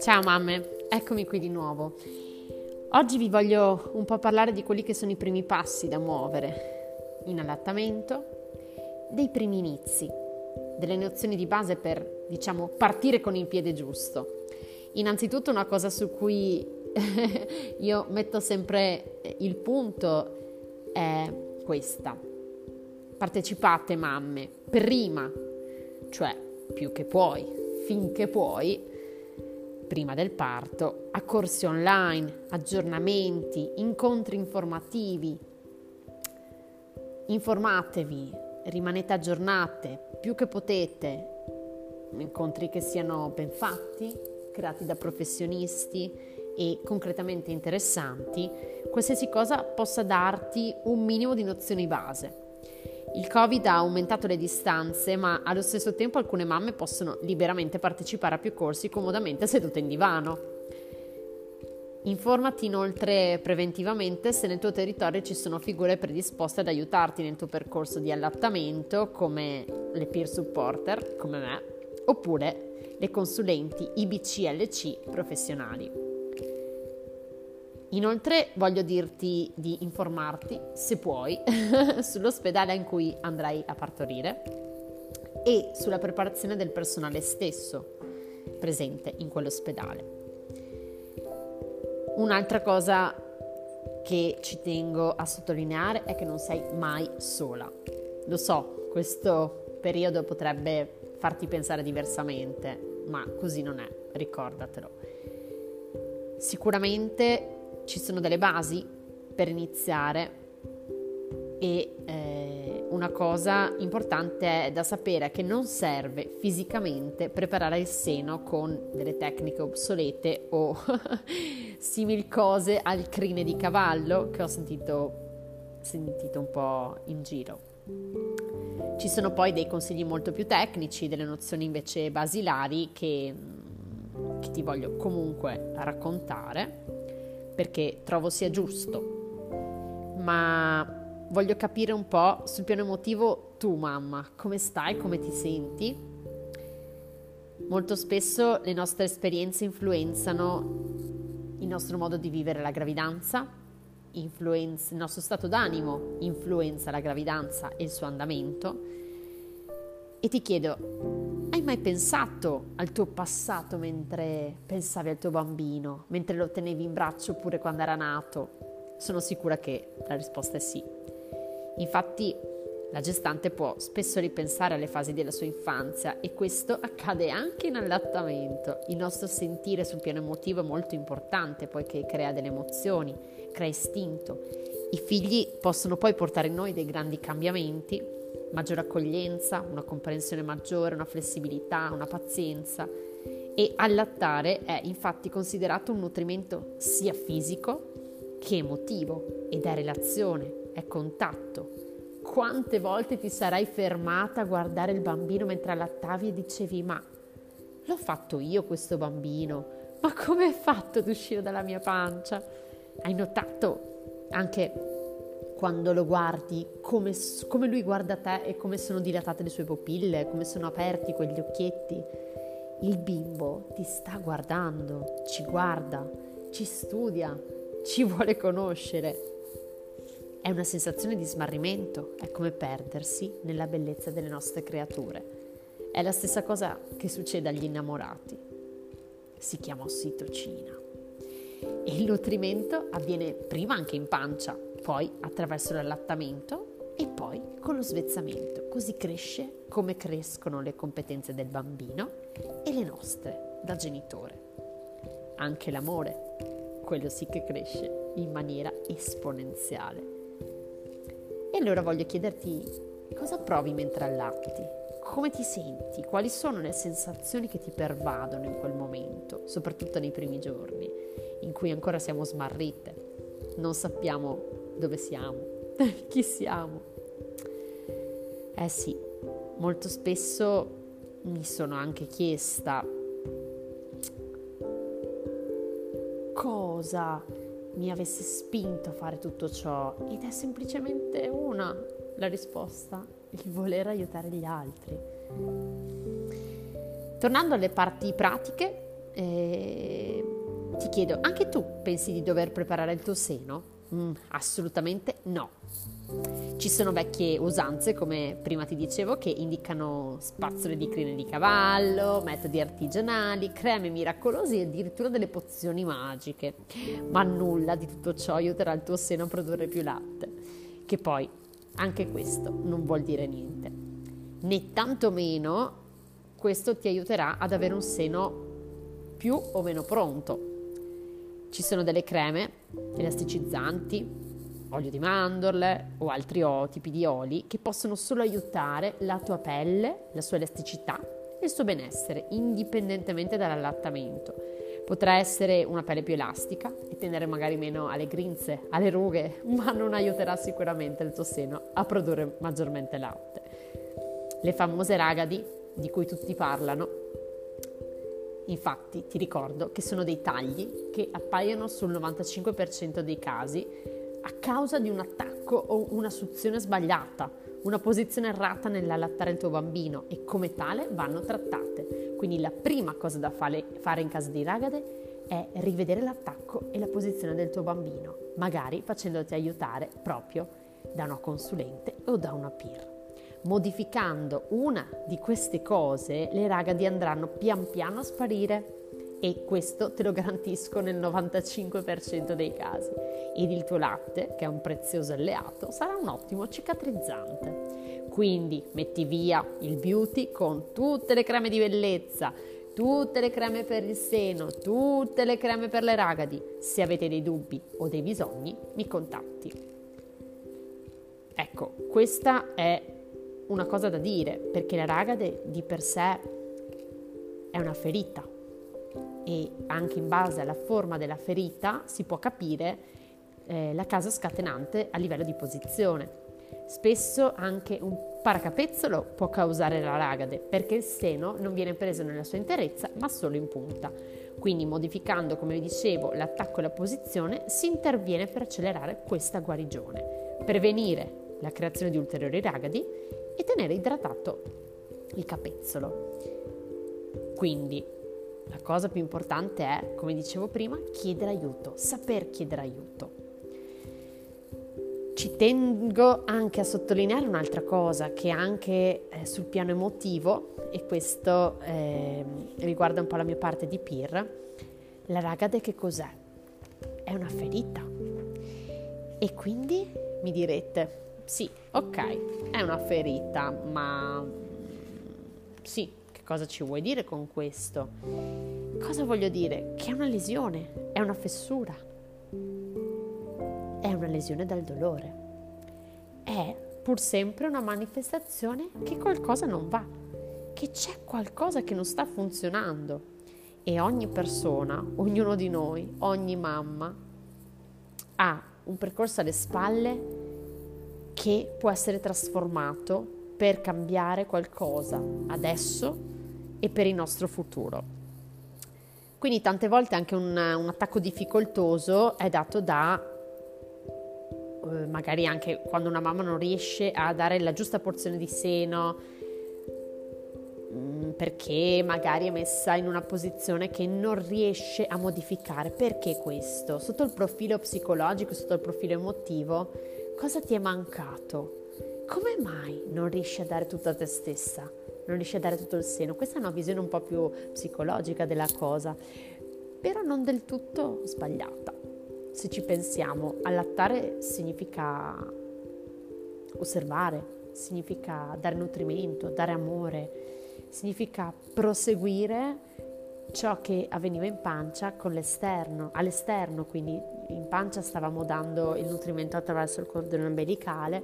Ciao mamme, eccomi qui di nuovo. Oggi vi voglio un po' parlare di quelli che sono i primi passi da muovere in allattamento, dei primi inizi, delle nozioni di base per, diciamo, partire con il piede giusto. Innanzitutto una cosa su cui io metto sempre il punto è questa. Partecipate mamme, prima, cioè più che puoi, finché puoi, prima del parto, a corsi online, aggiornamenti, incontri informativi. Informatevi, rimanete aggiornate più che potete, incontri che siano ben fatti, creati da professionisti e concretamente interessanti, qualsiasi cosa possa darti un minimo di nozioni base. Il Covid ha aumentato le distanze, ma allo stesso tempo alcune mamme possono liberamente partecipare a più corsi comodamente sedute in divano. Informati inoltre preventivamente se nel tuo territorio ci sono figure predisposte ad aiutarti nel tuo percorso di allattamento, come le peer supporter, come me, oppure le consulenti IBCLC professionali. Inoltre voglio dirti di informarti, se puoi, sull'ospedale in cui andrai a partorire e sulla preparazione del personale stesso presente in quell'ospedale. Un'altra cosa che ci tengo a sottolineare è che non sei mai sola. Lo so, questo periodo potrebbe farti pensare diversamente, ma così non è, ricordatelo. Sicuramente ci sono delle basi per iniziare e eh, una cosa importante è da sapere che non serve fisicamente preparare il seno con delle tecniche obsolete o simili cose al crine di cavallo che ho sentito, sentito un po' in giro. Ci sono poi dei consigli molto più tecnici, delle nozioni invece basilari che, che ti voglio comunque raccontare perché trovo sia giusto, ma voglio capire un po' sul piano emotivo tu mamma, come stai, come ti senti? Molto spesso le nostre esperienze influenzano il nostro modo di vivere la gravidanza, influenza, il nostro stato d'animo influenza la gravidanza e il suo andamento. E ti chiedo, mai pensato al tuo passato mentre pensavi al tuo bambino, mentre lo tenevi in braccio oppure quando era nato? Sono sicura che la risposta è sì. Infatti la gestante può spesso ripensare alle fasi della sua infanzia e questo accade anche in allattamento. Il nostro sentire sul piano emotivo è molto importante poiché crea delle emozioni, crea istinto. I figli possono poi portare in noi dei grandi cambiamenti maggiore accoglienza, una comprensione maggiore, una flessibilità, una pazienza. E allattare è infatti considerato un nutrimento sia fisico che emotivo ed è relazione, è contatto. Quante volte ti sarai fermata a guardare il bambino mentre allattavi e dicevi ma l'ho fatto io questo bambino, ma come è fatto ad uscire dalla mia pancia? Hai notato anche quando lo guardi, come, come, lui guarda te e come sono dilatate le sue pupille, come sono aperti quegli occhietti. Il bimbo ti sta guardando, ci guarda, ci studia, ci vuole conoscere. È una sensazione di smarrimento, è come perdersi nella bellezza delle nostre creature. È la stessa cosa che succede agli innamorati. Si chiama ossitocina. E il nutrimento avviene prima anche in pancia, poi attraverso l'allattamento e poi con lo svezzamento. Così cresce come crescono le competenze del bambino e le nostre da genitore. Anche l'amore, quello sì che cresce in maniera esponenziale. E allora voglio chiederti cosa provi mentre allatti? Come ti senti? Quali sono le sensazioni che ti pervadono in quel momento, soprattutto nei primi giorni, in cui ancora siamo smarrite, non sappiamo dove siamo, chi siamo. Eh sì, molto spesso mi sono anche chiesta cosa mi avesse spinto a fare tutto ciò ed è semplicemente una la risposta, il voler aiutare gli altri. Tornando alle parti pratiche, eh, ti chiedo, anche tu pensi di dover preparare il tuo seno? Mm, assolutamente no. Ci sono vecchie usanze, come prima ti dicevo, che indicano spazzole di crine di cavallo, metodi artigianali, creme miracolose e addirittura delle pozioni magiche. Ma nulla di tutto ciò aiuterà il tuo seno a produrre più latte. Che poi, anche questo non vuol dire niente. Né tantomeno questo ti aiuterà ad avere un seno più o meno pronto. Ci sono delle creme elasticizzanti, olio di mandorle o altri tipi di oli che possono solo aiutare la tua pelle, la sua elasticità e il suo benessere, indipendentemente dall'allattamento. Potrà essere una pelle più elastica e tendere magari meno alle grinze, alle rughe, ma non aiuterà sicuramente il tuo seno a produrre maggiormente latte. Le famose ragadi di cui tutti parlano, infatti ti ricordo che sono dei tagli che appaiono sul 95% dei casi a causa di un attacco o una suzione sbagliata, una posizione errata nell'allattare il tuo bambino e come tale vanno trattate. Quindi la prima cosa da fare, in caso di ragade è rivedere l'attacco e la posizione del tuo bambino, magari facendoti aiutare proprio da una consulente o da una peer. Modificando una di queste cose, le ragadi andranno pian piano a sparire e questo te lo garantisco nel 95% dei casi. Ed il tuo latte, che è un prezioso alleato, sarà un ottimo cicatrizzante. Quindi metti via il beauty con tutte le creme di bellezza, tutte le creme per il seno, tutte le creme per le ragadi. Se avete dei dubbi o dei bisogni, mi contatti. Ecco, questa è una cosa da dire, perché la ragade di per sé è una ferita, e anche in base alla forma della ferita si può capire eh, la causa scatenante a livello di posizione. Spesso anche un paracapezzolo può causare la ragade perché il seno non viene preso nella sua interezza ma solo in punta. Quindi modificando, come vi dicevo, l'attacco e la posizione si interviene per accelerare questa guarigione, prevenire la creazione di ulteriori ragadi e tenere idratato il capezzolo. Quindi la cosa più importante è, come dicevo prima, chiedere aiuto, saper chiedere aiuto. Ci tengo anche a sottolineare un'altra cosa che anche eh, sul piano emotivo, e questo eh, riguarda un po' la mia parte di peer, la ragade che cos'è? È una ferita. E quindi mi direte, sì, ok, è una ferita, ma sì, Cosa ci vuoi dire con questo? Cosa voglio dire? Che è una lesione, è una fessura, è una lesione dal dolore, è pur sempre una manifestazione che qualcosa non va, che c'è qualcosa che non sta funzionando e ogni persona, ognuno di noi, ogni mamma ha un percorso alle spalle che può essere trasformato per cambiare qualcosa adesso e per il nostro futuro. Quindi tante volte anche un, un attacco difficoltoso è dato da eh, magari anche quando una mamma non riesce a dare la giusta porzione di seno mm, perché magari è messa in una posizione che non riesce a modificare. Perché questo? Sotto il profilo psicologico, sotto il profilo emotivo, cosa ti è mancato? Come mai non riesci a dare tutto a te stessa? non riesce a dare tutto il seno. Questa è una visione un po' più psicologica della cosa, però non del tutto sbagliata. Se ci pensiamo, allattare significa osservare, significa dare nutrimento, dare amore, significa proseguire ciò che avveniva in pancia con l'esterno, all'esterno, quindi in pancia stavamo dando il nutrimento attraverso il cordone umbilicale,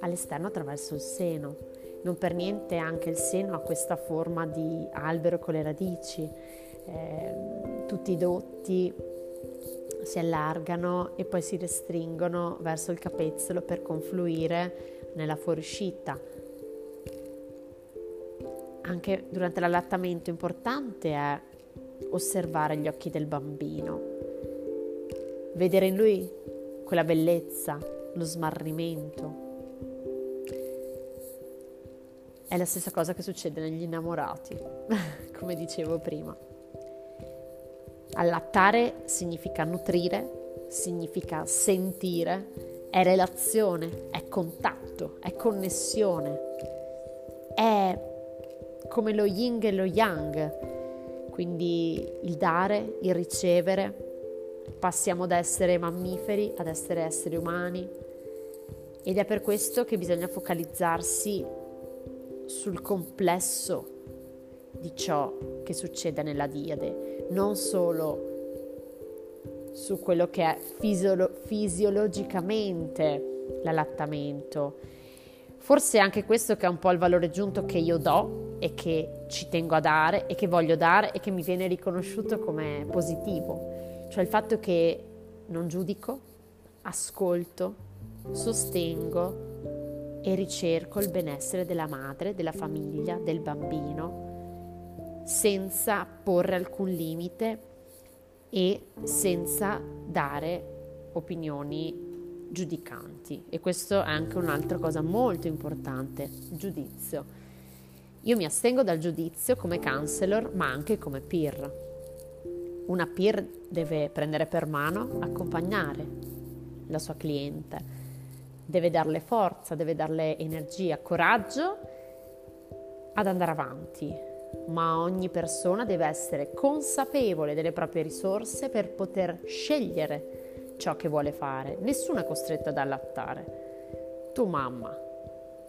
all'esterno attraverso il seno. Non per niente anche il seno ha questa forma di albero con le radici, eh, tutti i dotti si allargano e poi si restringono verso il capezzolo per confluire nella fuoriuscita. Anche durante l'allattamento importante è osservare gli occhi del bambino, vedere in lui quella bellezza, lo smarrimento, È la stessa cosa che succede negli innamorati, come dicevo prima. Allattare significa nutrire, significa sentire, è relazione, è contatto, è connessione, è come lo yin e lo yang, quindi il dare, il ricevere. Passiamo da essere mammiferi ad essere esseri umani ed è per questo che bisogna focalizzarsi sul complesso di ciò che succede nella diade, non solo su quello che è fisiolo- fisiologicamente l'allattamento. Forse anche questo che è un po' il valore aggiunto che io do e che ci tengo a dare e che voglio dare e che mi viene riconosciuto come positivo, cioè il fatto che non giudico, ascolto, sostengo e ricerco il benessere della madre, della famiglia, del bambino, senza porre alcun limite e senza dare opinioni giudicanti. E questo è anche un'altra cosa molto importante, giudizio. Io mi astengo dal giudizio come counselor, ma anche come peer. Una peer deve prendere per mano, accompagnare la sua cliente deve darle forza, deve darle energia, coraggio ad andare avanti, ma ogni persona deve essere consapevole delle proprie risorse per poter scegliere ciò che vuole fare. Nessuno è costretto ad allattare. Tu mamma,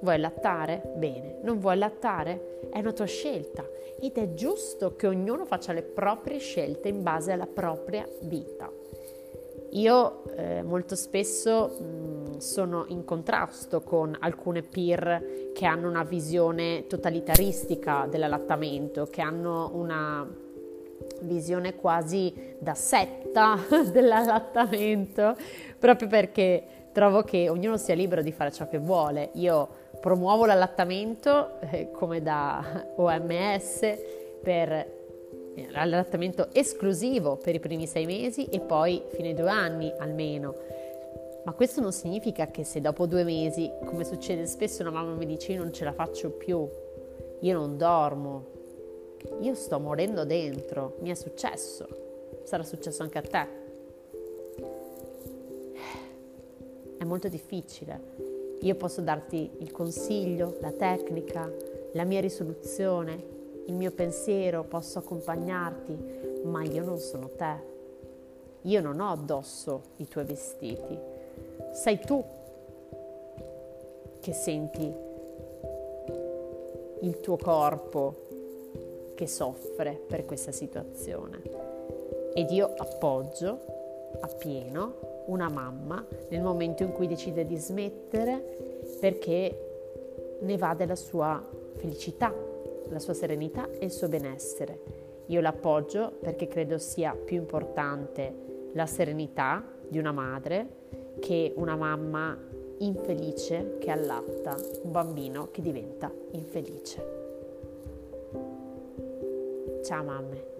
vuoi allattare? Bene, non vuoi allattare? È una tua scelta ed è giusto che ognuno faccia le proprie scelte in base alla propria vita. Io eh, molto spesso mh, sono in contrasto con alcune peer che hanno una visione totalitaristica dell'allattamento, che hanno una visione quasi da setta dell'allattamento, proprio perché trovo che ognuno sia libero di fare ciò che vuole. Io promuovo l'allattamento eh, come da OMS per l'allattamento esclusivo per i primi sei mesi e poi fino ai due anni almeno. Ma questo non significa che se dopo due mesi, come succede spesso, una mamma mi dice io non ce la faccio più, io non dormo, io sto morendo dentro, mi è successo, sarà successo anche a te. È molto difficile. Io posso darti il consiglio, la tecnica, la mia risoluzione, il mio pensiero, posso accompagnarti, ma io non sono te. Io non ho addosso i tuoi vestiti. Sei tu che senti il tuo corpo che soffre per questa situazione. Ed io appoggio appieno una mamma nel momento in cui decide di smettere perché ne va della sua felicità, la sua serenità e il suo benessere. Io l'appoggio perché credo sia più importante la serenità di una madre che una mamma infelice che allatta un bambino che diventa infelice. Ciao mamme.